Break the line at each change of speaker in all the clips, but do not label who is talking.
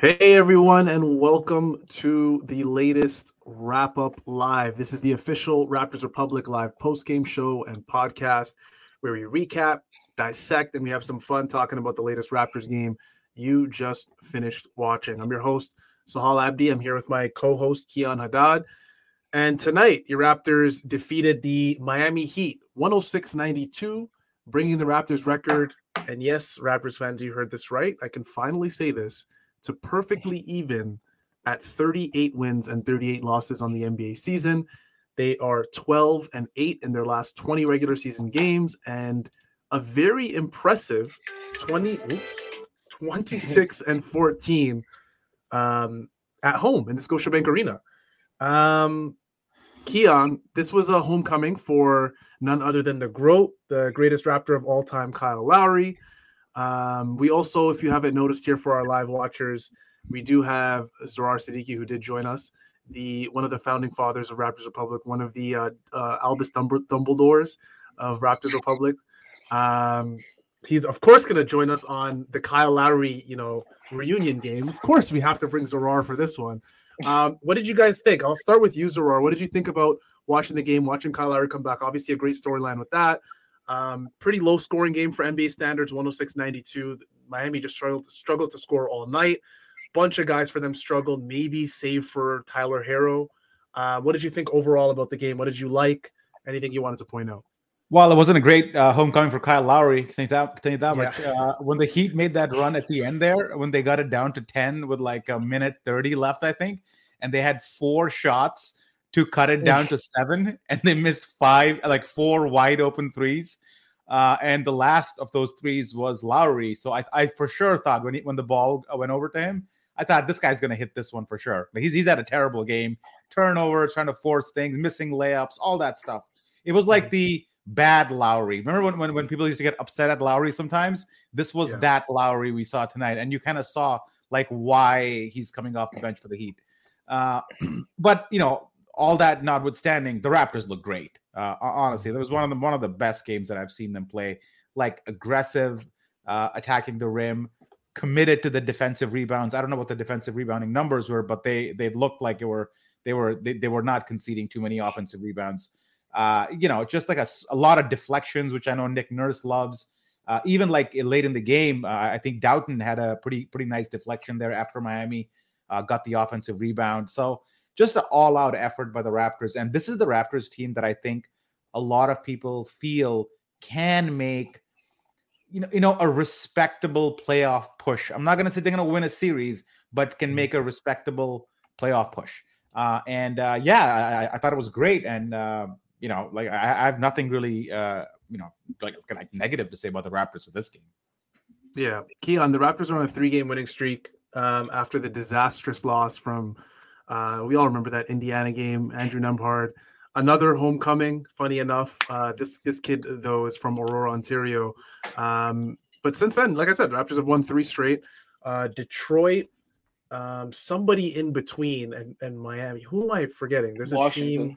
Hey everyone, and welcome to the latest Rap Up Live. This is the official Raptors Republic Live post game show and podcast where we recap, dissect, and we have some fun talking about the latest Raptors game you just finished watching. I'm your host, Sahal Abdi. I'm here with my co host, Keyane Haddad. And tonight, your Raptors defeated the Miami Heat 106 92, bringing the Raptors record. And yes, Raptors fans, you heard this right. I can finally say this to perfectly even at 38 wins and 38 losses on the NBA season. They are 12 and 8 in their last 20 regular season games and a very impressive 20 oops, 26 and 14 um, at home in the Scotiabank Arena. Um, Keyane, this was a homecoming for none other than the GROAT, the greatest Raptor of all time, Kyle Lowry. Um, we also, if you haven't noticed here for our live watchers, we do have Zarar Siddiqi who did join us, the one of the founding fathers of Raptors Republic, one of the uh, uh, Albus Dumbledores of Raptors Republic. Um, he's of course going to join us on the Kyle Lowry, you know, reunion game. Of course, we have to bring Zarar for this one. Um, what did you guys think? I'll start with you, Zarar. What did you think about watching the game, watching Kyle Lowry come back? Obviously, a great storyline with that. Um, pretty low scoring game for NBA standards, 106 92. Miami just struggled, struggled to score all night. Bunch of guys for them struggled, maybe save for Tyler Herro. Uh, what did you think overall about the game? What did you like? Anything you wanted to point out?
Well, it wasn't a great uh, homecoming for Kyle Lowry. Can you that, tell you that yeah. much? Uh, when the Heat made that run at the end there, when they got it down to 10 with like a minute 30 left, I think, and they had four shots to cut it down to seven, and they missed five, like four wide open threes. Uh, and the last of those threes was Lowry. So I, I for sure thought when he, when the ball went over to him, I thought this guy's going to hit this one for sure. But he's he's had a terrible game, turnovers, trying to force things, missing layups, all that stuff. It was like the bad Lowry. Remember when when, when people used to get upset at Lowry sometimes? This was yeah. that Lowry we saw tonight, and you kind of saw like why he's coming off the bench for the Heat. Uh, but you know, all that notwithstanding, the Raptors look great. Uh, honestly, that was one of the one of the best games that I've seen them play. Like aggressive, uh, attacking the rim, committed to the defensive rebounds. I don't know what the defensive rebounding numbers were, but they they looked like it were they were they, they were not conceding too many offensive rebounds. Uh, you know, just like a, a lot of deflections, which I know Nick Nurse loves. Uh, even like late in the game, uh, I think Doughton had a pretty pretty nice deflection there after Miami uh, got the offensive rebound. So just an all out effort by the Raptors. And this is the Raptors team that I think a lot of people feel can make you know, you know, a respectable playoff push. I'm not going to say they're going to win a series, but can mm-hmm. make a respectable playoff push. Uh, and uh, yeah, I, I, thought it was great. And uh, you know, like I, I have nothing really, uh, you know, like, like negative to say about the Raptors with this game.
Yeah, Keyane, the Raptors are on a three-game winning streak um, after the disastrous loss from uh, we all remember that Indiana game, Andrew Nembhard. Another homecoming, funny enough. Uh, this this kid though is from Aurora, Ontario. Um, but since then, like I said, Raptors have won three straight. Uh, Detroit, um, somebody in between, and, and Miami. Who am I forgetting? There's a Washington. team,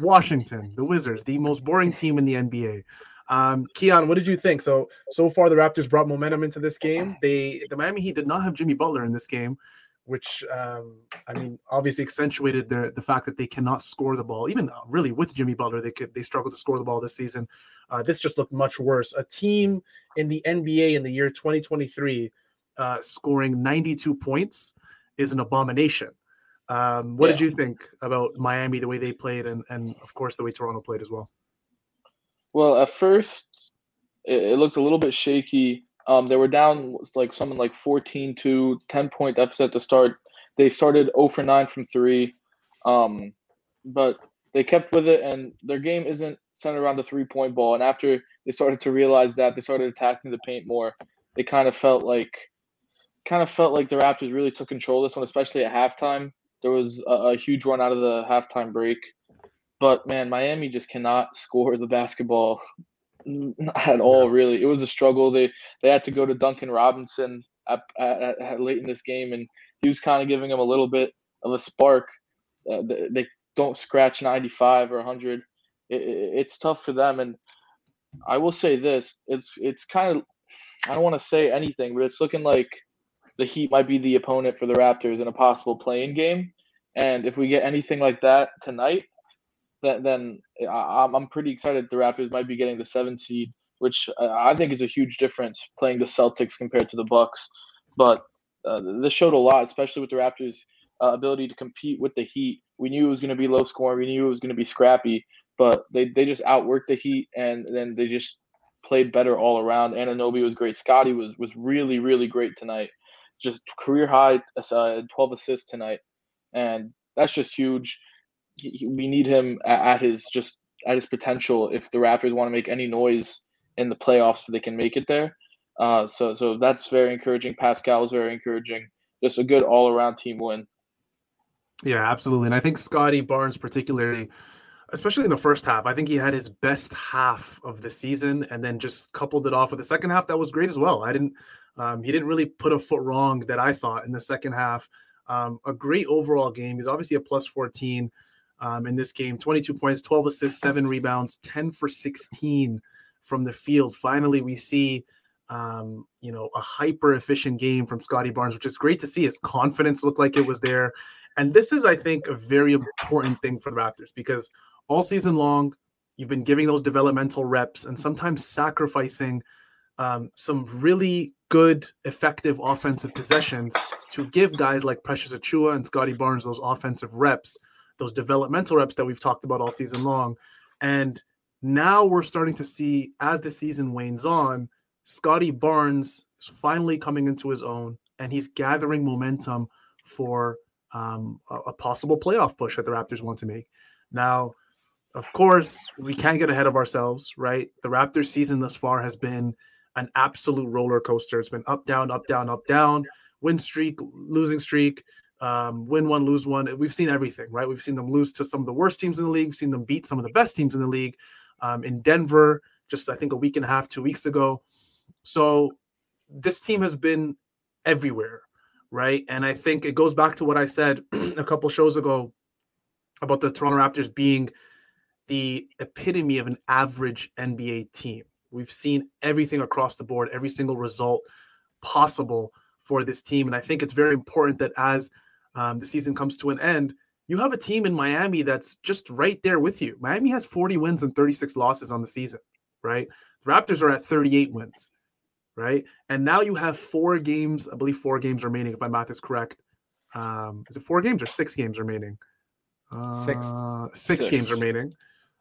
Washington, the Wizards, the most boring team in the NBA. Um, Keyane, what did you think? So so far, the Raptors brought momentum into this game. They the Miami Heat did not have Jimmy Butler in this game which um, I mean, obviously accentuated the the fact that they cannot score the ball. Even uh, really with Jimmy Butler, they could they struggled to score the ball this season. Uh, this just looked much worse. A team in the NBA in the year 2023 uh, scoring 92 points is an abomination. Um, what yeah. did you think about Miami, the way they played, and and of course the way Toronto played as well?
Well, at first it, it looked a little bit shaky um, they were down like something like 14 to 10 point deficit to start. They started 0 for 9 from three. Um, but they kept with it, and their game isn't centered around the three point ball. And after they started to realize that, they started attacking the paint more. They kind of felt like, kind of felt like the Raptors really took control of this one, especially at halftime. There was a, a huge run out of the halftime break, but man, Miami just cannot score the basketball at all. Really, it was a struggle. They they had to go to Duncan Robinson at, at, at late in this game, and he was kind of giving them a little bit of a spark. Uh, they don't scratch 95 or 100. It, it, it's tough for them, and I will say this: it's it's kind of I don't want to say anything, but it's looking like the Heat might be the opponent for the Raptors in a possible playing game. And if we get anything like that tonight, then then I'm I'm pretty excited. The Raptors might be getting the seven seed, which I think is a huge difference playing the Celtics compared to the Bucks. But uh, this showed a lot, especially with the Raptors' uh, ability to compete with the Heat. We knew it was going to be low scoring. We knew it was going to be scrappy, but they, they just outworked the Heat, and then they just played better all around. Anunoby was great. Scottie was was really really great tonight. Just career high, uh, 12 assists tonight, and that's just huge. He, we need him at, at his just at his potential if the Raptors want to make any noise in the playoffs, so they can make it there. Uh, so so that's very encouraging. Pascal is very encouraging. Just a good all around team win.
Yeah, absolutely. And I think Scottie Barnes, particularly, especially in the first half, I think he had his best half of the season and then just coupled it off with the second half that was great as well. I didn't, um, he didn't really put a foot wrong that I thought in the second half. Um, a great overall game. He's obviously a plus 14 um, in this game 22 points, 12 assists, seven rebounds, 10 for 16 from the field. Finally, we see um, you know, a hyper efficient game from Scottie Barnes, which is great to see. His confidence looked like it was there. And this is, I think, a very important thing for the Raptors because all season long, you've been giving those developmental reps and sometimes sacrificing um, some really good, effective offensive possessions to give guys like Precious Achiuwa and Scottie Barnes those offensive reps, those developmental reps that we've talked about all season long. And now we're starting to see as the season wanes on, Scottie Barnes is finally coming into his own and he's gathering momentum for um, a, a, possible playoff push that the Raptors want to make. Now, of course, we can't get ahead of ourselves, right? The Raptors season thus far has been an absolute roller coaster. It's been up, down, up, down, up, down, win streak, losing streak, um, win one, lose one. We've seen everything, right? We've seen them lose to some of the worst teams in the league. We've seen them beat some of the best teams in the league. Um, in Denver, just I think a week and a half, two weeks ago. So this team has been everywhere, right? And I think it goes back to what I said a couple shows ago about the Toronto Raptors being the epitome of an average NBA team. We've seen everything across the board, every single result possible for this team. And I think it's very important that as um, the season comes to an end, you have a team in Miami that's just right there with you. Miami has 40 wins and 36 losses on the season, right? The Raptors are at 38 wins right? And now you have four games, I believe four games remaining, if my math is correct. Um, is it four games or six games remaining? Uh, six. six. Six games remaining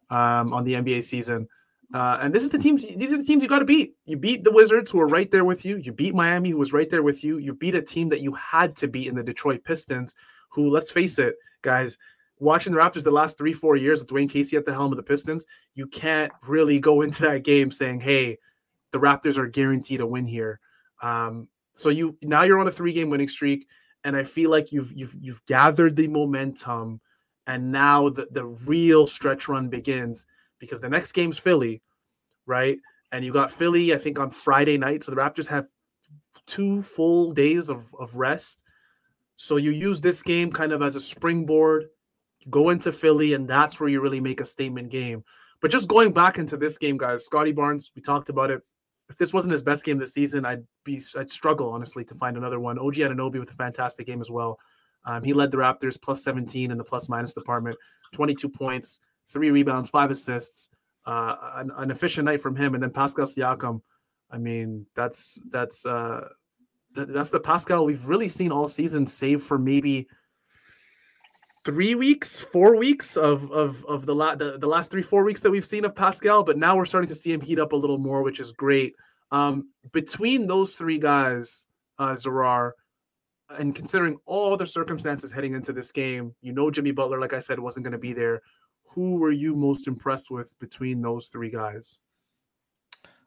um, on the NBA season. Uh, and this is the teams. These are the teams you got to beat. You beat the Wizards, who are right there with you. You beat Miami, who was right there with you. You beat a team that you had to beat in the Detroit Pistons, who, let's face it, guys, watching the Raptors the last three, four years with Dwane Casey at the helm of the Pistons, you can't really go into that game saying, "Hey, the Raptors are guaranteed a win here. Um, so you now you're on a three game winning streak, and I feel like you've you've you've gathered the momentum, and now the the real stretch run begins because the next game's Philly, right? And you got Philly, I think, on Friday night. So the Raptors have two full days of, of rest. So you use this game kind of as a springboard, go into Philly, and that's where you really make a statement game. But just going back into this game, guys, Scottie Barnes, we talked about it if this wasn't his best game this season, I'd be I'd struggle honestly to find another one. OG Anunoby with a fantastic game as well. Um, he led the Raptors plus 17 in the plus minus department, 22 points, three rebounds, five assists, uh, an, an, efficient night from him. And then Pascal Siakam, I mean, that's that's uh, th- that's the Pascal we've really seen all season, save for maybe three weeks, four weeks of of of the, la- the the last three four weeks that we've seen of Pascal, but now we're starting to see him heat up a little more, which is great. Um, between those three guys, uh, Zarar, and considering all the circumstances heading into this game, you know Jimmy Butler, like I said, wasn't going to be there. Who were you most impressed with between those three guys?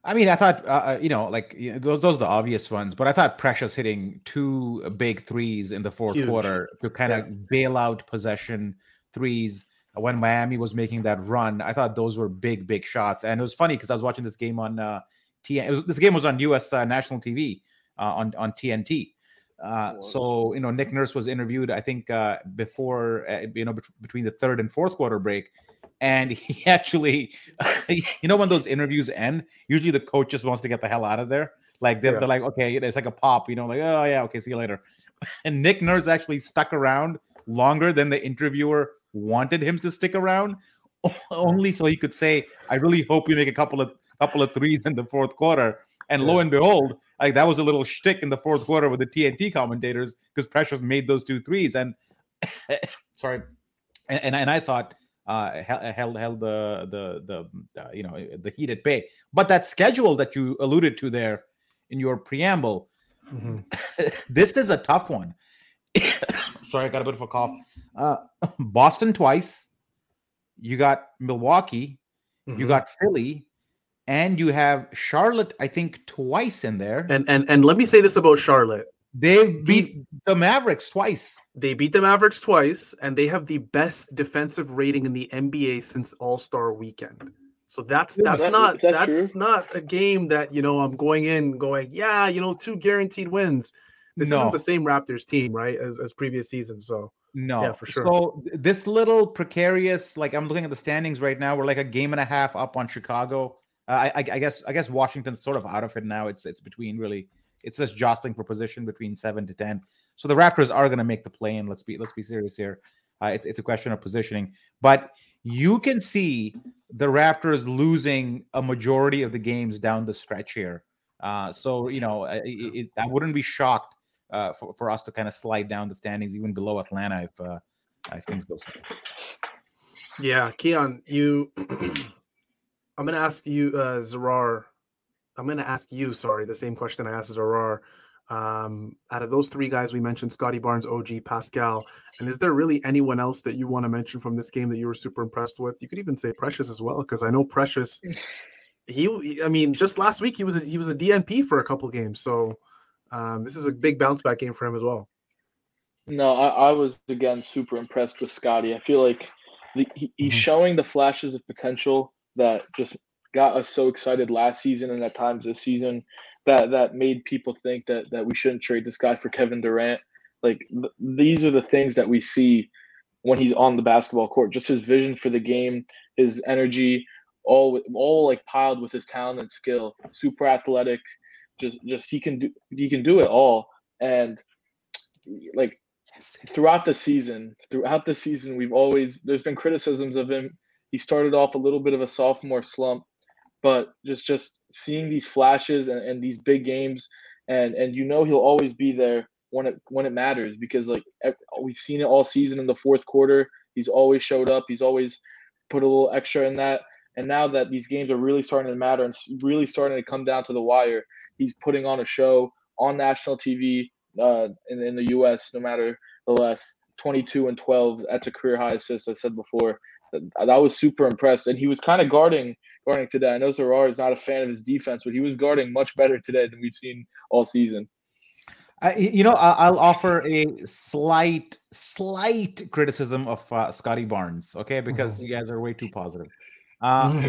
I mean, I thought uh, uh, you know, like you know, those those are the obvious ones, but I thought Precious hitting two big threes in the fourth Huge. quarter to kind of yeah. bail out possession threes when Miami was making that run. I thought those were big, big shots, and it was funny because I was watching this game on uh, TN. Was, this game was on U.S. Uh, national TV uh, on on TNT. Uh, so you know, Nick Nurse was interviewed. I think uh, before uh, you know between the third and fourth quarter break, and he actually, you know, when those interviews end, usually the coach just wants to get the hell out of there. Like they're, yeah. they're like, okay, it's like a pop, you know, like oh yeah, okay, see you later. And Nick Nurse actually stuck around longer than the interviewer wanted him to stick around, only so he could say, "I really hope you make a couple of couple of threes in the fourth quarter." And yeah. lo and behold, like that was a little shtick in the fourth quarter with the TNT commentators because Precious made those two threes. And sorry, and, and, and I thought uh, held held the the the uh, you know the heat at bay. But that schedule that you alluded to there in your preamble, mm-hmm. this is a tough one. Sorry, I got a bit of a cough. Uh, Boston twice. You got Milwaukee. Mm-hmm. You got Philly, and you have Charlotte. I think twice in there.
And and and let me say this about Charlotte.
They beat the Mavericks twice.
They beat the Mavericks twice, and they have the best defensive rating in the NBA since All Star Weekend. So that's that's that, not that that's true? not a game that you know I'm going in going yeah you know two guaranteed wins. This no. isn't the same Raptors team right as as previous seasons. So
no, yeah, for sure. So this little precarious like I'm looking at the standings right now. We're like a game and a half up on Chicago. Uh, I, I, guess I guess Washington's sort of out of it now. It's it's between really it's just jostling for position between seven to ten. So the Raptors are going to make the play in. Let's be let's be serious here. Uh, it's it's a question of positioning, but you can see the Raptors losing a majority of the games down the stretch here. Uh, so you know, it, it, I wouldn't be shocked uh, for for us to kind of slide down the standings even below Atlanta if uh, if things go south.
Yeah, Keyane, you. I'm going to ask you, uh, Zarar, I'm going to ask you, sorry, the same question I asked Zarar. Um, out of those three guys we mentioned, Scottie Barnes, OG, Pascal, and is there really anyone else that you want to mention from this game that you were super impressed with? You could even say Precious as well, because I know Precious. He, I mean, just last week he was a, he was a DNP for a couple games, so um, this is a big bounce back game for him as well.
No, I, I was again super impressed with Scottie. I feel like the, he, he's mm-hmm. showing the flashes of potential that just got us so excited last season and at times this season that that made people think that that we shouldn't trade this guy for Kevin Durant. Like th- these are the things that we see when he's on the basketball court. Just his vision for the game, his energy, all all like piled with his talent and skill. Super athletic, just just he can do he can do it all. And like throughout the season, throughout the season, we've always there's been criticisms of him. He started off a little bit of a sophomore slump but just just seeing these flashes and, and these big games and and you know he'll always be there when it when it matters because like we've seen it all season in the fourth quarter. He's always showed up. He's always put a little extra in that. And now that these games are really starting to matter and really starting to come down to the wire he's putting on a show on national tv uh, in, in the us no matter the less 22 and 12 that's a career high assist i said before I was super impressed, and he was kind of guarding guarding today. I know Zarar is not a fan of his defense, but he was guarding much better today than we've seen all season.
I, you know, I'll offer a slight, slight criticism of uh, Scottie Barnes, okay? Because mm-hmm. you guys are way too positive. Uh,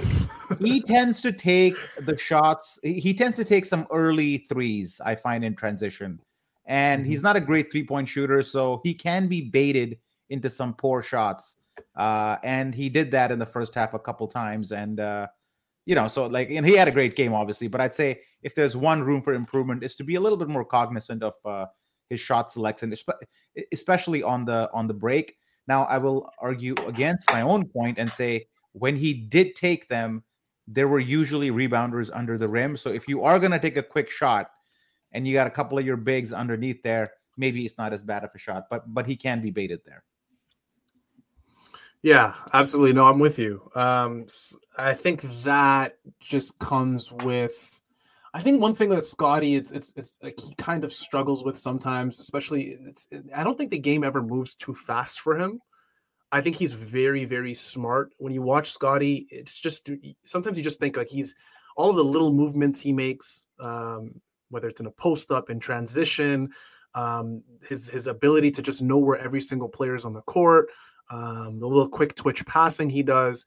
he tends to take the shots. He tends to take some early threes. I find in transition, and he's mm-hmm. not a great three point shooter, so he can be baited into some poor shots. Uh, and he did that in the first half a couple times. And, uh, you know, so like, and he had a great game, obviously. But I'd say if there's one room for improvement, is to be a little bit more cognizant of uh, his shot selection, especially on the on the break. Now, I will argue against my own point and say when he did take them, there were usually rebounders under the rim. So if you are going to take a quick shot and you got a couple of your bigs underneath there, maybe it's not as bad of a shot, but but he can be baited there.
Yeah, absolutely. No, I'm with you. Um, I think that just comes with. I think one thing that Scottie, it's it's it's like he kind of struggles with sometimes, especially. It's I don't think the game ever moves too fast for him. I think he's very, very smart. When you watch Scottie, it's just sometimes you just think like he's all of the little movements he makes, um, whether it's in a post up in transition, um, his his ability to just know where every single player is on the court, um, the little quick twitch passing he does.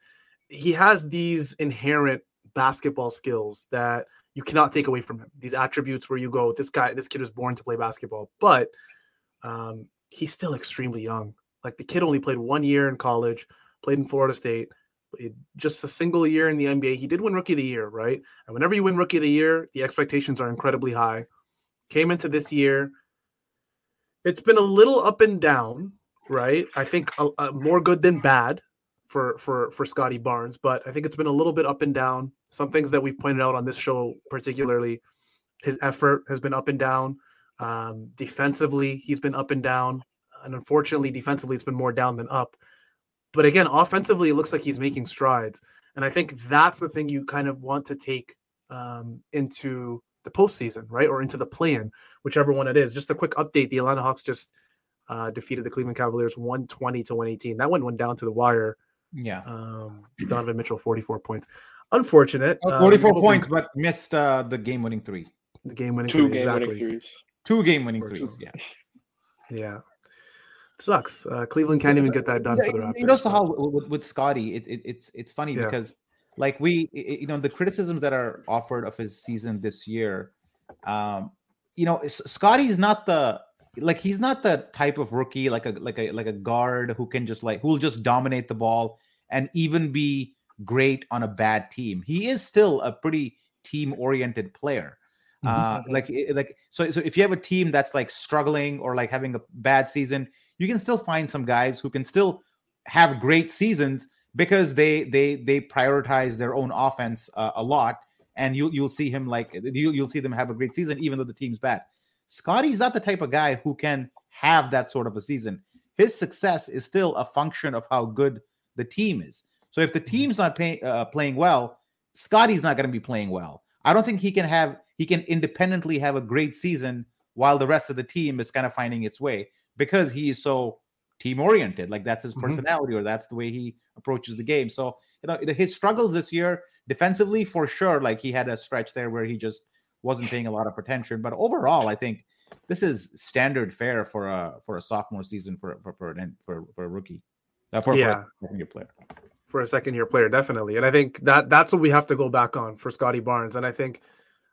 He has these inherent basketball skills that you cannot take away from him. These attributes where you go, this guy, this kid was born to play basketball, but um, he's still extremely young. Like the kid only played one year in college, played in Florida State, just a single year in the NBA. He did win Rookie of the Year, right? And whenever you win Rookie of the Year, the expectations are incredibly high. Came into this year, it's been a little up and down, right? I think a, a more good than bad for for for Scottie Barnes, but I think it's been a little bit up and down. Some things that we've pointed out on this show, particularly, his effort has been up and down. Um, defensively, he's been up and down, and unfortunately, defensively, it's been more down than up. But again, offensively, it looks like he's making strides, and I think that's the thing you kind of want to take um, into the postseason, right, or into the play-in, whichever one it is. Just a quick update: the Atlanta Hawks just uh, defeated the Cleveland Cavaliers 120 to 118. That one went down to the wire.
Yeah.
Um, Donovan Mitchell 44 points. Unfortunate.
Oh, 44 um, points, but missed uh, the game-winning three.
The game-winning
two three, game-winning exactly. threes.
Two game-winning threes. Yeah.
Yeah. sucks. Uh, Cleveland can't even get that done for the Raptors.
You know, so how with, with Scottie, it, it, it's it's funny yeah. because like we, you know, the criticisms that are offered of his season this year, um, you know, Scottie's not the like he's not the type of rookie like a like a like a guard who can just like who will just dominate the ball and even be great on a bad team. He is still a pretty team oriented player. Uh, mm-hmm. like like so so if you have a team that's like struggling or like having a bad season, you can still find some guys who can still have great seasons because they they they prioritize their own offense uh, a lot and you you'll see him like you you'll see them have a great season even though the team's bad. Scottie's not the type of guy who can have that sort of a season. His success is still a function of how good the team is. So if the mm-hmm. team's not pay, uh, playing well, Scottie's not going to be playing well. I don't think he can have he can independently have a great season while the rest of the team is kind of finding its way because he is so team oriented. Like that's his mm-hmm. personality mm-hmm. or that's the way he approaches the game. So you know his struggles this year defensively for sure. Like he had a stretch there where he just wasn't paying a lot of attention. But overall, I think this is standard fare for a for a sophomore season for for for, an, for, for a rookie, uh, for, yeah. for a second year player.
For a second year player, definitely, and I think that that's what we have to go back on for Scottie Barnes. And I think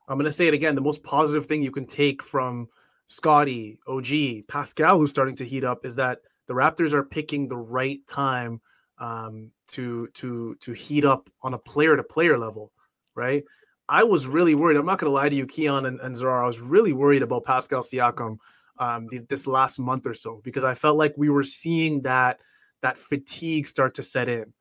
I'm going to say it again: the most positive thing you can take from Scottie, OG, Pascal, who's starting to heat up, is that the Raptors are picking the right time um, to to to heat up on a player to player level, right? I was really worried. I'm not going to lie to you, Keyane and, and Zarar. I was really worried about Pascal Siakam um, th- this last month or so because I felt like we were seeing that that fatigue start to set in.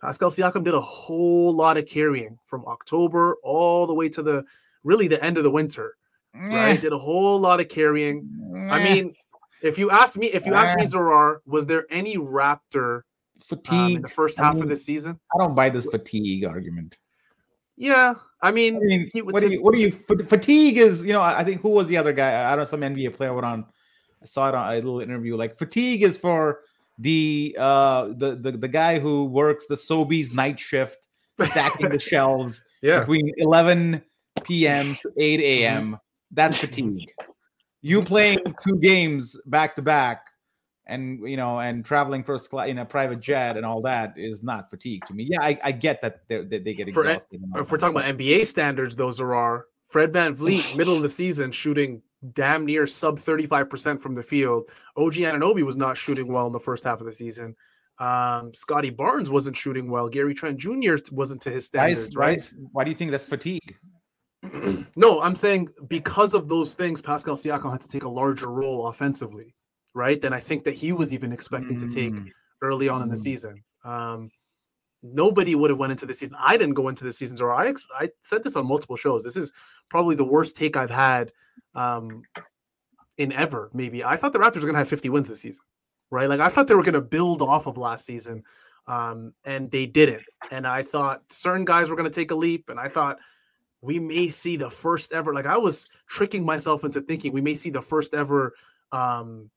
Pascal Siakam did a whole lot of carrying from October all the way to the really the end of the winter. Right, did a whole lot of carrying. I mean, if you ask me, if you ask me, Zarar, was there any Raptor fatigue um, in the first half I mean, of the season?
I don't buy this fatigue argument.
Yeah, I mean, I
mean what, do you, what do you fatigue is? You know, I think who was the other guy? I don't know. Some NBA player went on. I saw it on a little interview. Like fatigue is for the uh the the, the guy who works the Sobeys night shift, stacking the shelves yeah. between 11 p.m. to 8 a.m. Mm-hmm. That's fatigue. You playing two games back to back and you know, and traveling first class in a private jet and all that is not fatigue to me. Yeah, I, I get that they they get exhausted.
For, if we're talking about NBA standards, those are our Fred VanVleet middle of the season, shooting damn near sub 35% from the field. OG Anunoby was not shooting well in the first half of the season. Um, Scottie Barnes wasn't shooting well. Gary Trent Jr. wasn't to his standards, why, is,
right? Why, why do you think that's fatigue?
no, I'm saying because of those things, Pascal Siakam had to take a larger role offensively right, than I think that he was even expecting mm. to take mm. early on in the mm. season. Um, nobody would have went into the season. I didn't go into the seasons, or I ex- I said this on multiple shows. This is probably the worst take I've had um, in ever. Maybe I thought the Raptors were going to have 50 wins this season, right? Like I thought they were going to build off of last season, um, and they didn't. And I thought certain guys were going to take a leap, and I thought we may see the first ever. Like I was tricking myself into thinking we may see the first ever um,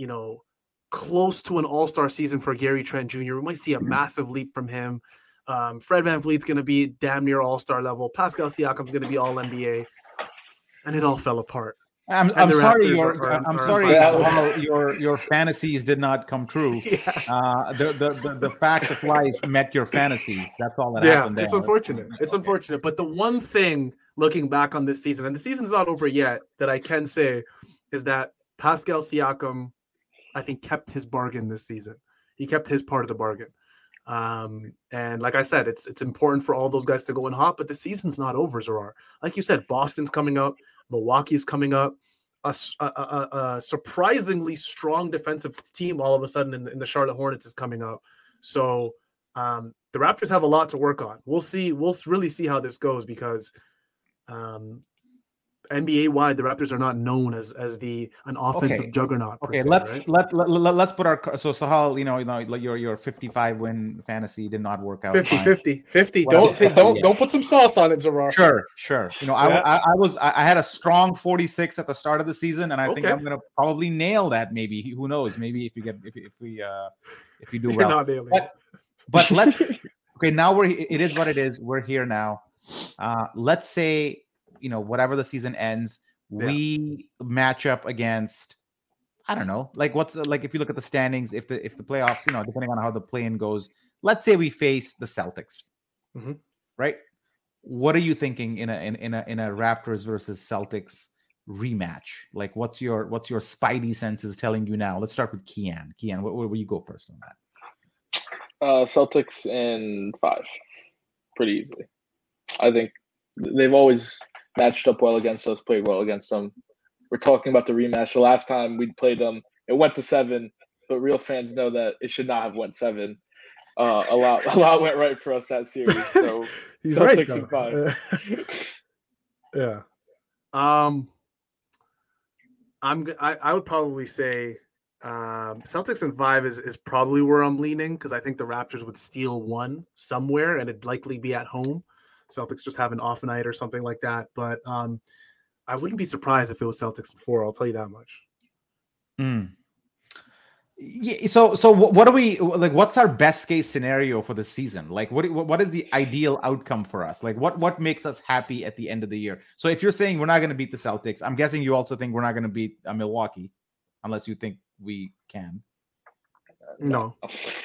you know, close to an All Star season for Gary Trent Jr. We might see a massive leap from him. Um, Fred VanVleet's going to be damn near All Star level. Pascal Siakam's going to be All NBA, and it all fell apart.
I'm, I'm sorry, your, are, I'm are sorry, your your fantasies did not come true. Yeah. Uh, the, the, the the fact of life met your fantasies. That's all that
yeah,
happened.
There. It's unfortunate. It's unfortunate. But the one thing looking back on this season, and the season's not over yet, that I can say is that Pascal Siakam, I think, kept his bargain this season. He kept his part of the bargain. Um, and like I said, it's it's important for all those guys to go in hot, but the season's not over, Zarar. Like you said, Boston's coming up, Milwaukee's coming up. A, a, a, a, surprisingly strong defensive team all of a sudden in, in the Charlotte Hornets is coming up. So um, the Raptors have a lot to work on. We'll see. We'll really see how this goes because um, NBA wide, the Raptors are not known as as the an offensive
okay.
juggernaut.
Okay,
se,
let's
right?
let, let let let's put our so Sahal, you know, you know, your your 55 win fantasy did not work out.
50, 50, 50. Well, don't say, don't yeah. don't put some sauce on it, Zarar.
Sure, sure. You know, yeah. I, I, I was I had a strong 46 at the start of the season, and I okay. think I'm gonna probably nail that. Maybe who knows? Maybe if we get if, if we uh if we do
You're
well. But, but let's okay. Now we're it is what it is. We're here now. Uh, let's say you know whatever the season ends yeah. we match up against I don't know, like what's like if you look at the standings, if the if the playoffs, you know, depending on how the play-in goes, let's say we face the Celtics,
mm-hmm.
right? What are you thinking in a in, in a in a Raptors versus Celtics rematch? Like, what's your what's your spidey senses telling you now? Let's start with Keyane. Keyane, where, will you go first on that?
Uh, Celtics in five, pretty easily. I think they've always matched up well against us, played well against them. We're talking about the rematch. The last time we played them, it went to seven, but real fans know that it should not have went seven. Uh, a lot, a lot went right for us that series. So
He's Celtics right, five. yeah. Um, I'm. I, I would probably say um, Celtics in five is is probably where I'm leaning because I think the Raptors would steal one somewhere and it'd likely be at home. Celtics just have an off night or something like that. But um, I wouldn't be surprised if it was Celtics four. I'll tell you that much.
Mm. Yeah, so so what are we like what's our best case scenario for the season like what what is the ideal outcome for us like what what makes us happy at the end of the year so if you're saying we're not going to beat the celtics i'm guessing you also think we're not going to beat uh, milwaukee unless you think we can
no,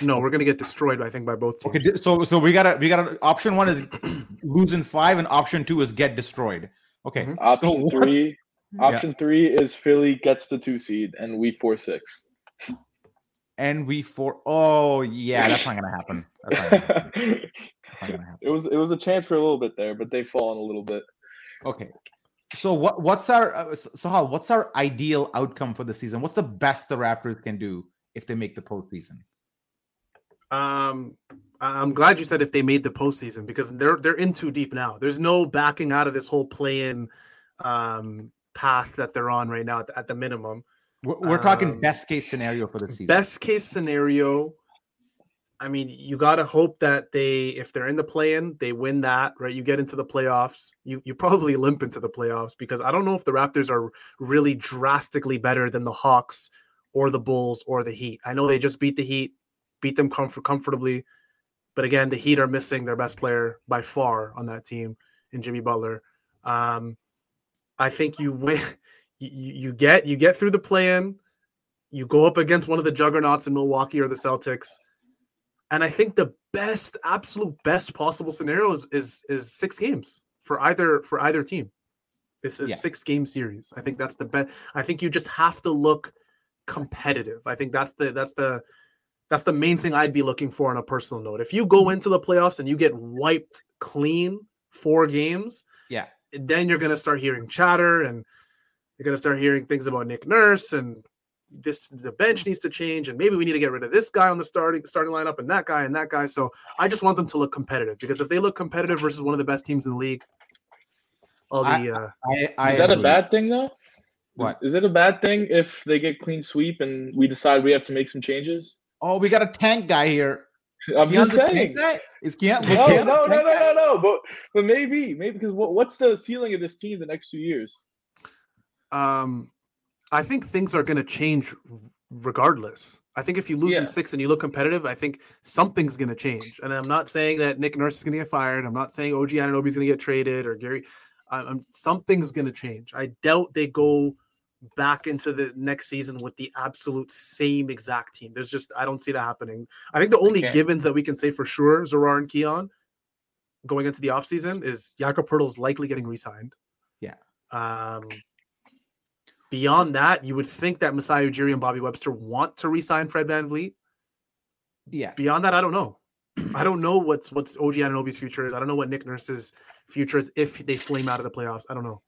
no, we're gonna get destroyed. I think by both teams.
Okay, so so we gotta we gotta option one is losing five, and option two is get destroyed. Okay,
mm-hmm. option so three. Option yeah. three is Philly gets the two seed, and we four six.
And we four. Oh yeah, that's not gonna happen. Not gonna happen.
Not gonna happen. It was it was a chance for a little bit there, but they've fallen a little bit.
Okay, so what what's our uh, Sahal? What's our ideal outcome for the season? What's the best the Raptors can do if they make the postseason?
Um, I'm glad you said if they made the postseason because they're they're in too deep now. There's no backing out of this whole play-in um, path that they're on right now at the, at the minimum.
We're, we're talking um, best case scenario for the season.
Best case scenario. I mean, you got to hope that they, if they're in the play-in, they win that, right? You get into the playoffs. You you probably limp into the playoffs because I don't know if the Raptors are really drastically better than the Hawks or the Bulls or the Heat. I know they just beat the Heat, beat them comfort- comfortably, but again, the Heat are missing their best player by far on that team in Jimmy Butler. Um, I think you win. You, you get you get through the play-in. You go up against one of the juggernauts in Milwaukee or the Celtics, and I think the best, absolute best possible scenario is is, is six games for either for either team. It's a yeah. six game series. I think that's the best. I think you just have to look competitive. I think that's the that's the that's the main thing I'd be looking for on a personal note. If you go into the playoffs and you get wiped clean four games,
yeah,
then you're gonna start hearing chatter and you're gonna start hearing things about Nick Nurse and this the bench needs to change and maybe we need to get rid of this guy on the starting starting lineup and that guy and that guy. So I just want them to look competitive because if they look competitive versus one of the best teams in the league, I'll be. Uh,
I, I, is that a bad thing though? What is it a bad thing if they get clean sweep and we decide we have to make some changes?
Oh, we got a tank guy here.
I'm just saying.
Is Keyane,
no, no, no, no, no, no, But but maybe, maybe because what, what's the ceiling of this team the next two years?
Um, I think things are going to change regardless. I think if you lose
Yeah.
in six and you look competitive, I think something's going to change. And I'm not saying that Nick Nurse is going to get fired. I'm not saying OG Anunoby is going to get traded or Gary. I'm, I'm- something's going to change. I doubt they go back into the next season with the absolute same exact team. There's just I don't see that happening. I think the only
Okay.
givens that we can say for sure, Zarar and Keyane, going into the offseason is Jakob Poeltl's likely getting re-signed.
Yeah.
Um, beyond that, you would think that Masai Ujiri and Bobby Webster want to re-sign Fred VanVleet.
Yeah.
Beyond that, I don't know. I don't know what's what's OG Anunoby's future is. I don't know what Nick Nurse's future is if they flame out of the playoffs. I don't know.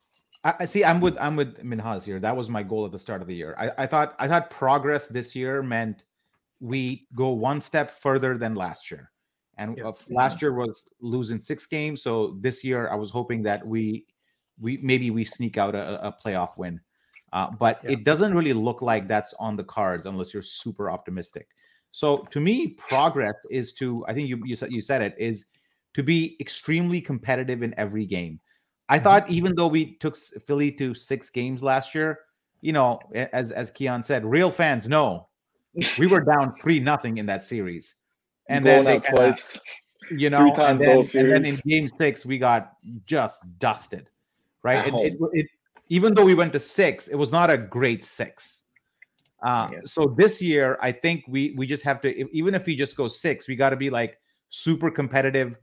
I, I see. I'm with I'm with Minhaz here. That was my goal at the start of the year. I, I thought I thought progress this year meant we go one step further than last year. And
Yeah.
uh, last year was losing six games. So this year I was hoping that we we maybe we sneak out a, a playoff win. Uh, but
Yeah.
it doesn't really look like that's on the cards unless you're super optimistic. So to me, progress is to I think you you said you said it is to be extremely competitive in every game. I thought even though we took Philly to six games last year, you know, as as Keyane said, real fans know we were down three nothing in that series, and then
Blown
they kinda, you know, and then, and then in game six we got just dusted, right? It, it, it, even though we went to six, it was not a great six. Uh. So this year, I think we we just have to, even if we just go six, we got to be like super competitive,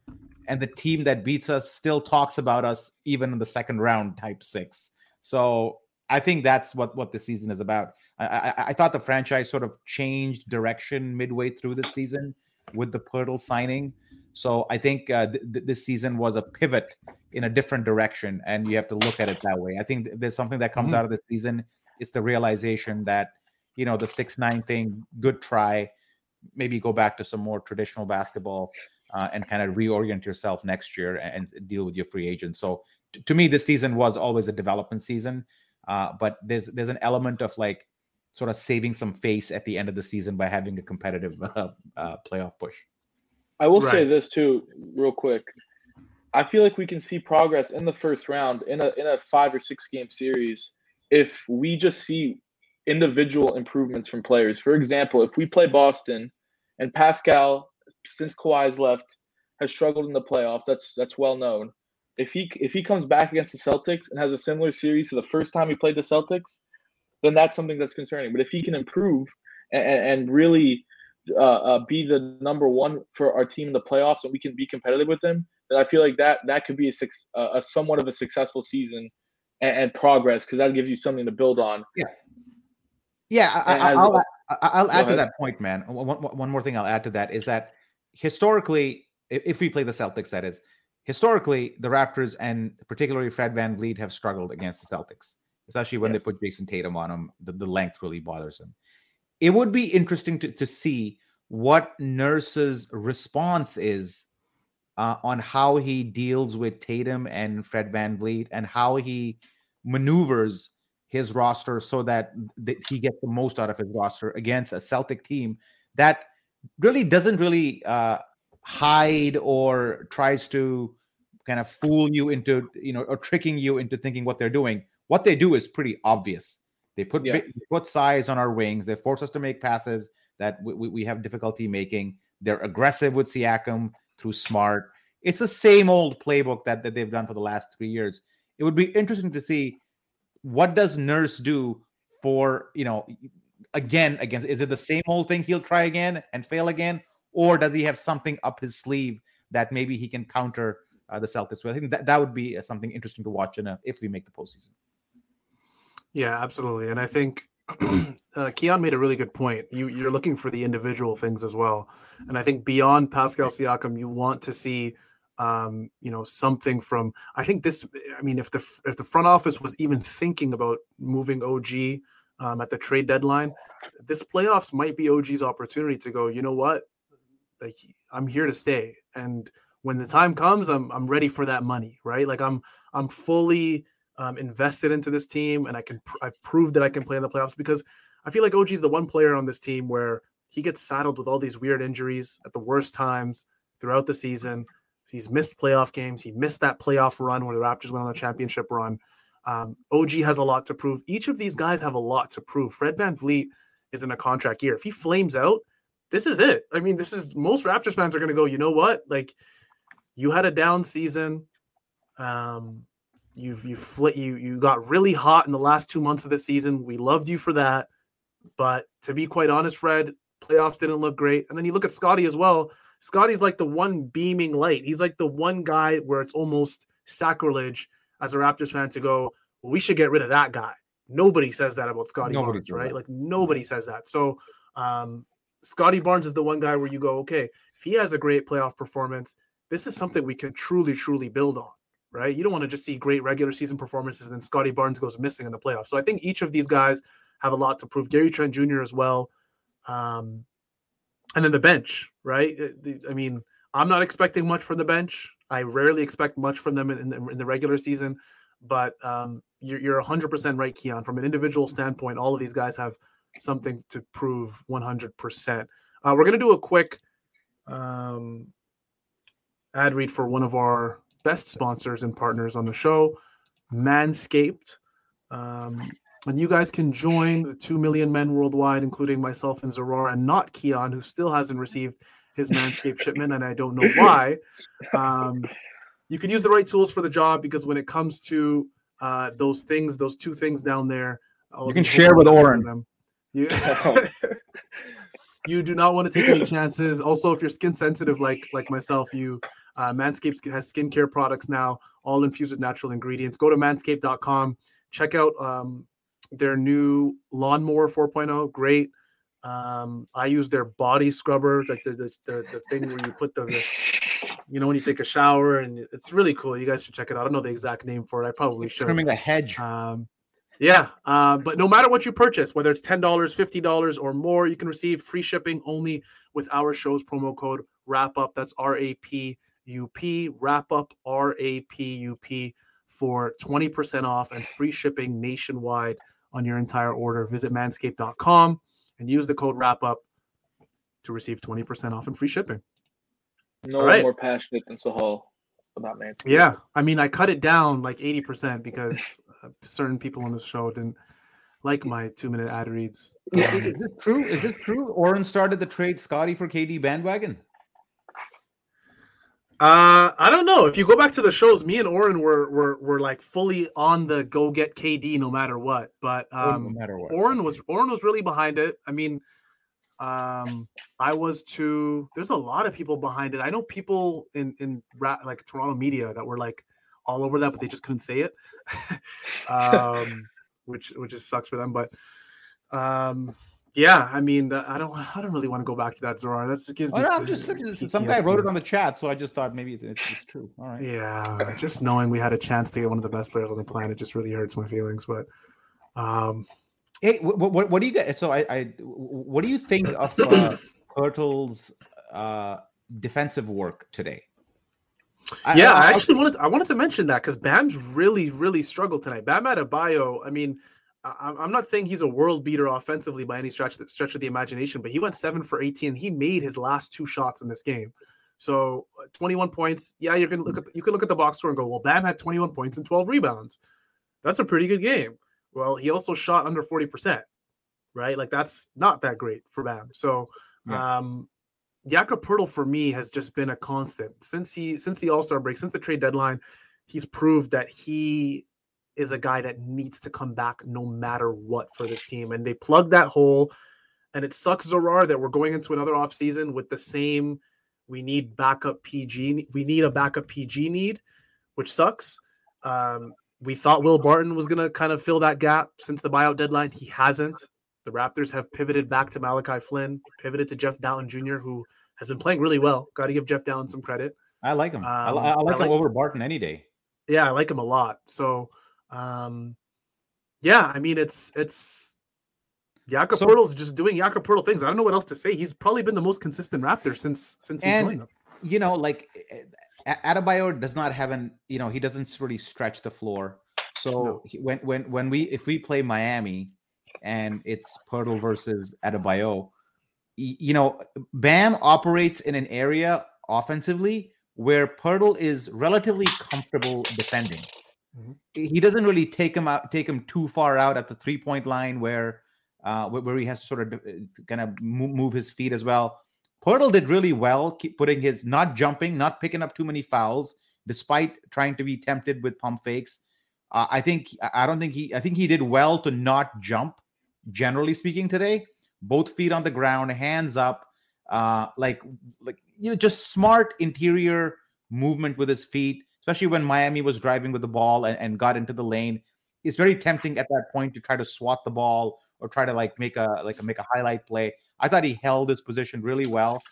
and the team that beats us still talks about us even in the second round type six. So I think that's what what the season is about. I, I, I thought the franchise sort of changed direction midway through the season with the Poeltl signing. So I think uh, th- th- this season was a pivot in a different direction, and you have to look at it that way. I think th- there's something that comes
Mhm.
out of this season. It's the realization that you know the six nine thing, good try. Maybe go back to some more traditional basketball uh, and kind of reorient yourself next year and, and deal with your free agents. So t- to me, this season was always a development season, uh, but there's there's an element of like sort of saving some face at the end of the season by having a competitive uh, uh, playoff push.
I will say this too, real quick. I feel like we can see progress in the first round in a in a five or six game series if we just see individual improvements from players. For example, if we play Boston and Pascal, since Kawhi's left, has struggled in the playoffs, that's that's well known. If he if he comes back against the Celtics and has a similar series to the first time he played the Celtics, then that's something that's concerning. But if he can improve and, and really uh, uh, be the number one for our team in the playoffs and we can be competitive with them, then I feel like that that could be a, a, a somewhat of a successful season and, and progress because that gives you something to build on.
Yeah, I,
And
I,
as-
I'll, I'll add to
ahead.
that point, man. One- one more thing I'll add to that is that historically, if we play the Celtics, that is, historically, the Raptors and particularly Fred VanVleet have struggled against the Celtics, especially when
Yes.
they put Jayson Tatum on them. The, the length really bothers him. It would be interesting to, to see what Nurse's response is uh, on how he deals with Tatum and Fred VanVleet and how he maneuvers his roster so that, that he gets the most out of his roster against a Celtic team that really doesn't really uh, hide or tries to kind of fool you into you know or tricking you into thinking what they're doing. What they do is pretty obvious. They put
Yeah.
put size on our wings. They force us to make passes that we, we, have difficulty making. They're aggressive with Siakam through smart. It's the same old playbook that, that they've done for the last three years. It would be interesting to see what does Nurse do for you know again against is it the same old thing he'll try again and fail again or does he have something up his sleeve that maybe he can counter uh, the Celtics with? I think that, that would be uh, something interesting to watch in a, if we make the postseason.
Yeah, absolutely. And I think uh, Keyane made a really good point. You you're looking for the individual things as well. And I think beyond Pascal Siakam, you want to see um, you know, something from I think this I mean if the if the front office was even thinking about moving OG um, at the trade deadline, this playoffs might be OG's opportunity to go, you know what? Like I'm here to stay. And when the time comes, I'm I'm ready for that money, right? Like I'm I'm fully um, invested into this team, and I can pr- I've proved that I can play in the playoffs because I feel like OG's the one player on this team where he gets saddled with all these weird injuries at the worst times throughout the season. He's missed playoff games. He missed that playoff run where the Raptors went on the championship run. Um, OG has a lot to prove. Each of these guys have a lot to prove. Fred VanVleet is in a contract year. If he flames out, this is it. I mean, this is most Raptors fans are going to go, you know what? Like, you had a down season. Um, you've you fl- you you got really hot in the last two months of the season. We loved you for that, but to be quite honest, Fred, playoffs didn't look great. And then you look at Scottie as well. Scottie's like the one beaming light. He's like the one guy where it's almost sacrilege as a Raptors fan to go, well, we should get rid of that guy. Nobody says that about Scottie Barnes, right? That. Like nobody says that. So um, Scottie Barnes is the one guy where you go, okay, if he has a great playoff performance, this is something we can truly, truly build on, right? You don't want to just see great regular season performances and then Scottie Barnes goes missing in the playoffs. So I think each of these guys have a lot to prove. Gary Trent Jr. as well. Um, and then the bench, right? Uh, I mean, I'm not expecting much from the bench. I rarely expect much from them in, the, in the regular season, but um, you're, you're 100% right, Keyane. From an individual standpoint, all of these guys have something to prove 100%. Uh, we're going to do a quick um, ad read for one of our best sponsors and partners on the show, Manscaped. Um, and you guys can join the 2 million men worldwide, including myself and Zarar, and not Keyane, who still hasn't received his Manscaped shipment, and I don't know why. Um, you can use the right tools for the job because when it comes to uh, those things, those two things down there,
you can share with Oren. Them.
You, you do not want to take any chances. Also, if you're skin sensitive like like myself, you uh, Manscaped has skincare products now, all infused with natural ingredients. Go to manscaped.com. Check out um, their new lawnmower 4.0 great um, i use their body scrubber like the, the, the, the thing where you put the, the, you know when you take a shower and it's really cool you guys should check it out. I don't know the exact name for it i probably should.
Trimming a hedge.
Um, yeah uh, but no matter what you purchase whether it's $10 $50 or more you can receive free shipping only with our show's promo code Rap Up that's r-a-p-u-p Rap Up r-a-p-u-p for 20% off and free shipping nationwide on your entire order. Visit manscaped.com and use the code Rap Up to receive 20% off and free shipping.
No All right. more passionate than Sahal about Manscaped.
Yeah. I mean, I cut it down like 80% because uh, certain people on this show didn't like my two minute ad reads.
Yeah, um, is this true? Is this true? Oren started the trade Scottie for KD bandwagon.
Uh, I don't know. If you go back to the shows, me and Oren were were were like fully on the go get KD no matter what. But um, no matter what, Oren was Oren was really behind it. I mean, um, I was too. There's a lot of people behind it. I know people in in like Toronto media that were like all over that, but they just couldn't say it, um, which which just sucks for them. But um, yeah, I mean, I don't, I don't really want to go back to that Zarar. That's just gives
oh, me. I'm just some guy wrote it on the chat, so I just thought maybe it's, it's true. All right.
Yeah, just knowing we had a chance to get one of the best players on the planet just really hurts my feelings. But, um,
hey, what, what, what do you get? So I, I, what do you think of uh, uh, defensive work today?
yeah, I, I, I actually wanted, to, I wanted to mention that because Bam's really, really struggled tonight. Bam Adebayo, I mean I'm not saying he's a world beater offensively by any stretch stretch of the imagination, but he went seven for 18. He made his last two shots in this game. So uh, 21 points. Yeah, you can look at the, you can look at the box score and go, well, Bam had 21 points and 12 rebounds. That's a pretty good game. Well, he also shot under 40%, right? Like that's not that great for Bam. So yeah. um Jakob for me has just been a constant since he since the All-Star break, since the trade deadline. He's proved that he is a guy that needs to come back no matter what for this team. And they plugged that hole. And it sucks, Zarar, that we're going into another offseason with the same we need backup PG. We need a backup PG need, which sucks. Um, we thought Will Barton was going to kind of fill that gap since the buyout deadline. He hasn't. The Raptors have pivoted back to Malachi Flynn, pivoted to Jeff Dowtin Jr., who has been playing really well. Got to give Jeff Dowtin some credit.
I like him. Um, I, I, like I, like him over Barton any day.
Yeah, I like him a lot. So um, yeah, I mean it's it's Jakob so, Poeltl's just doing Jakob Poeltl things. I don't know what else to say. He's probably been the most consistent Raptor since since he
and, joined You know, like Adebayo does not have an you know he doesn't really stretch the floor. So no. when when when we if we play Miami and it's Poeltl versus Adebayo, you know, Bam operates in an area offensively where Poeltl is relatively comfortable defending. Mm-hmm. He doesn't really take him out, take him too far out at the three point line where uh, where he has to sort of uh, kind of move his feet as well. Poeltl did really well, keep putting his not jumping, not picking up too many fouls, despite trying to be tempted with pump fakes. Uh, I think I don't think he I think he did well to not jump. Generally speaking, today, both feet on the ground, hands up, uh, like like you know, just smart interior movement with his feet, especially when Miami was driving with the ball and, and got into the lane. It's very tempting at that point to try to swat the ball or try to like make a like a, make a highlight play. I thought he held his position really well,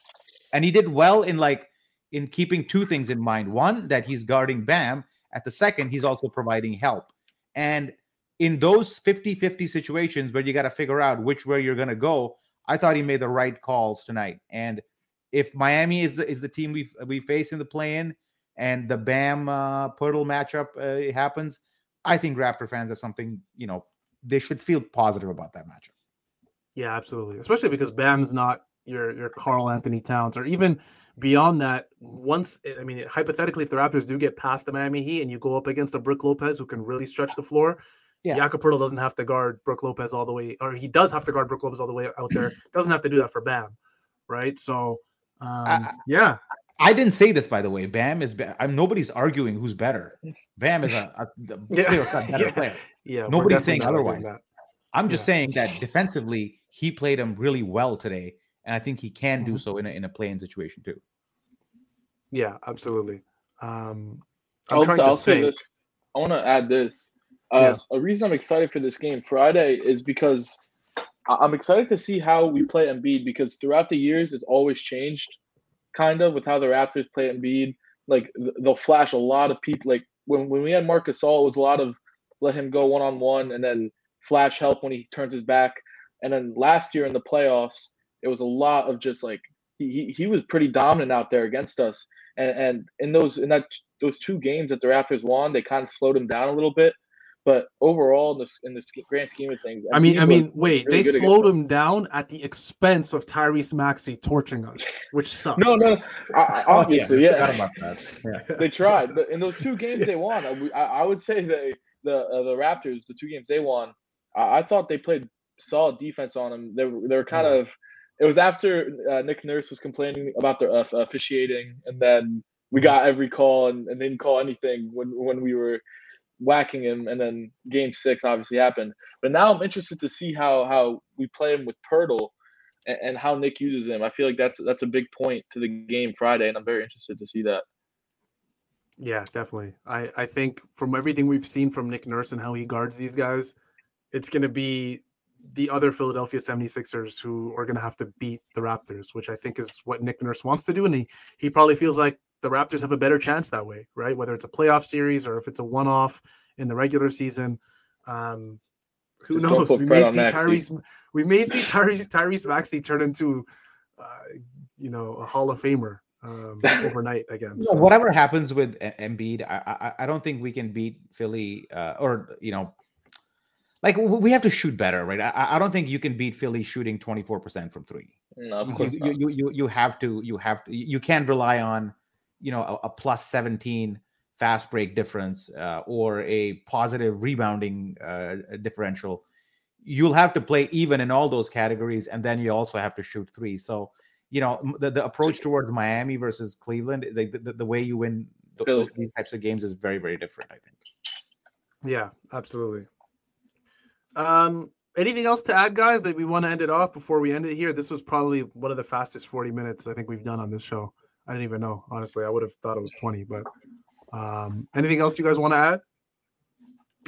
and he did well in like in keeping two things in mind. One, that he's guarding Bam. At the second, he's also providing help. And in those 50-50 situations where you got to figure out which way you're going to go, I thought he made the right calls tonight. And if Miami is the, is the team we we face in the play-in, and the Bam uh, Poeltl matchup uh, happens, I think Raptor fans have something you know they should feel positive about that matchup.
Yeah, absolutely. Especially because Bam's not your your Karl-Anthony Towns or even beyond that. Once I mean, hypothetically, if the Raptors do get past the Miami Heat and you go up against a Brook Lopez who can really stretch the floor, yeah. Jakob doesn't have to guard Brook Lopez all the way, or he does have to guard Brook Lopez all the way out there. doesn't have to do that for Bam, right? So, um, I, yeah.
I didn't say this, by the way. Bam is. Be- I'm, nobody's arguing who's better. Bam is a, a, a yeah. better yeah. player. Yeah, nobody's saying otherwise. I'm just yeah. saying that defensively, he played him really well today, and I think he can mm-hmm. do so in a in a play-in situation too.
Yeah, absolutely. Um,
I'm I'll, I'll say this. I want to add this. Uh, yeah. A reason I'm excited for this game Friday is because I'm excited to see how we play Embiid because throughout the years it's always changed, kind of with how the Raptors play Embiid. Like they'll flash a lot of people. Like when when we had Marcus Gasol, it was a lot of let him go one on one and then flash help when he turns his back. And then last year in the playoffs, it was a lot of just like he, he was pretty dominant out there against us. And and in those in that those two games that the Raptors won, they kind of slowed him down a little bit. But overall, in the, in the grand scheme of things,
I mean, I mean, wait, really they slowed him down at the expense of Tyrese Maxey torching us, which sucks.
no, no, I, obviously, oh, yeah, yeah. yeah. they tried, but in those two games they won, I, I would say they the uh, the Raptors, the two games they won, I, I thought they played solid defense on them. They were they were kind yeah. of. It was after uh, Nick Nurse was complaining about their uh, officiating, and then we got every call and, and didn't call anything when when we were whacking him, and then Game Six obviously happened. But now I'm interested to see how how we play him with Poeltl and, and how Nick uses him. I feel like that's that's a big point to the game Friday, and I'm very interested to see that.
Yeah, definitely. I, I think from everything we've seen from Nick Nurse and how he guards these guys, it's going to be the other Philadelphia 76ers who are going to have to beat the Raptors, which I think is what Nick Nurse wants to do. And he, he probably feels like the Raptors have a better chance that way, right? Whether it's a playoff series or if it's a one off in the regular season. Um, who Just knows? We may, see Tyrese, we may see Tyrese, Tyrese Maxey turn into, uh, you know, a Hall of Famer um, overnight again.
So. Whatever happens with Embiid, I, I, I don't think we can beat Philly uh, or you know, like we have to shoot better, right? I, I don't think you can beat Philly shooting twenty four percent from three.
No, of course
you, you, you, you you have to you have to you can't rely on you know a, a plus seventeen fast break difference uh, or a positive rebounding uh, differential. You'll have to play even in all those categories, and then you also have to shoot three. So you know the, the approach towards Miami versus Cleveland, the, the, the way you win the, these types of games is very very different. I think.
Yeah, absolutely. Um, anything else to add, guys, that we want to end it off before we end it here? This was probably one of the fastest forty minutes I think we've done on this show. I didn't even know, honestly. I would have thought it was twenty, but um, anything else you guys want to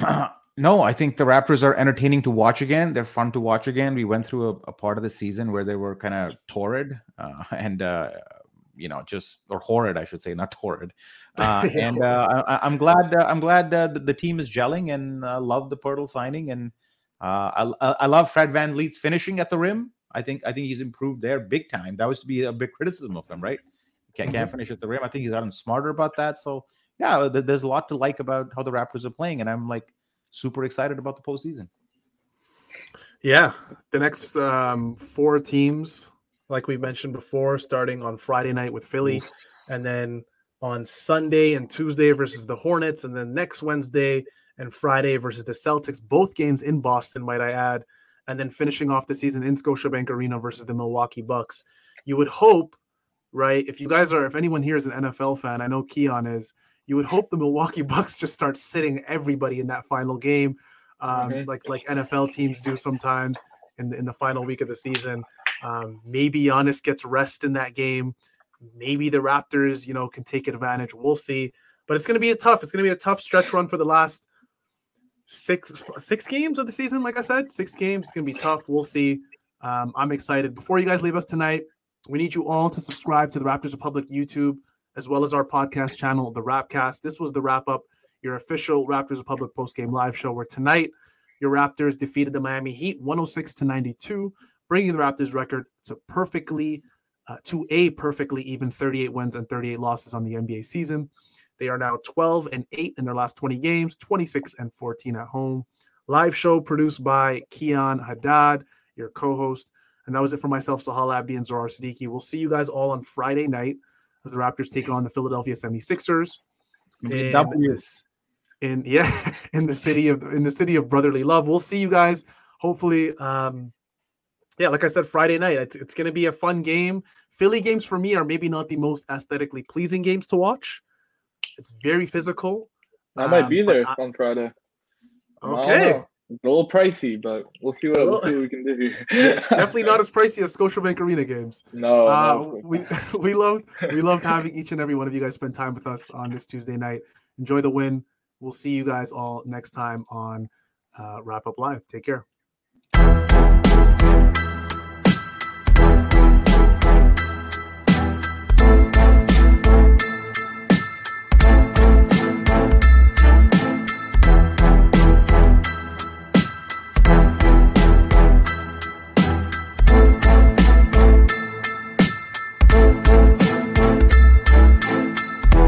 add? No, I think the Raptors are entertaining to watch again. They're fun to watch again. We went through a, a part of the season where they were kind of torrid uh, and, uh, you know, just or horrid, I should say, not torrid. Uh, and uh, I, am glad. Uh, I'm glad uh, the, the, team is gelling and I love the Poeltl signing. And I, I love Fred Van VanVleet's finishing at the rim. I think I think he's improved there big time. That was to be a big criticism of him, right? Can't, can't mm-hmm. finish at the rim. I think he's gotten smarter about that. So yeah, there's a lot to like about how the Raptors are playing, and I'm like super excited about the postseason.
Yeah, the next um, four teams, like we mentioned before, starting on Friday night with Philly, and then on Sunday and Tuesday versus the Hornets, and then next Wednesday and Friday versus the Celtics. Both games in Boston, might I add. and then finishing off the season in Scotiabank Arena versus the Milwaukee Bucks. You would hope, right? If you guys are, if anyone here is an NFL fan, I know Keyane is. You would hope the Milwaukee Bucks just start sitting everybody in that final game, um, mm-hmm. like like NFL teams do sometimes in the, in the final week of the season. Um, maybe Giannis gets rest in that game. Maybe the Raptors, you know, can take advantage. We'll see. But it's going to be a tough. It's going to be a tough stretch run for the last six six games of the season. Like I said, six games. It's going to be tough. We'll see. Um, I'm excited. Before you guys leave us tonight, we need you all to subscribe to the Raptors Republic YouTube as well as our podcast channel, the Rapcast. This was the Rap Up, your official Raptors Republic post game live show. Where tonight your Raptors defeated the Miami Heat 106 to 92, bringing the Raptors record to perfectly uh, to a perfectly even 38 wins and 38 losses on the NBA season. They are now 12 and 8 in their last 20 games, 26 and 14 at home. Live show produced by Keyane Haddad, your co-host. And that was it for myself, Sahal Abdi and Zarar Siddiqi. We'll see you guys all on Friday night as the Raptors take on the Philadelphia 76ers. In, this, in yeah, in the city of in the city of brotherly love. We'll see you guys. Hopefully, um, yeah, like I said, Friday night. It's, it's going to be a fun game. Philly games for me are maybe not the most aesthetically pleasing games to watch. It's very physical.
I might um, be there I, on Friday.
Okay.
It's a little pricey, but we'll see what we'll see what we can do.
Definitely not as pricey as Scotiabank Arena games.
No,
uh, no. we we loved we loved having each and every one of you guys spend time with us on this Tuesday night. Enjoy the win. We'll see you guys all next time on uh, Rap Up Live. Take care.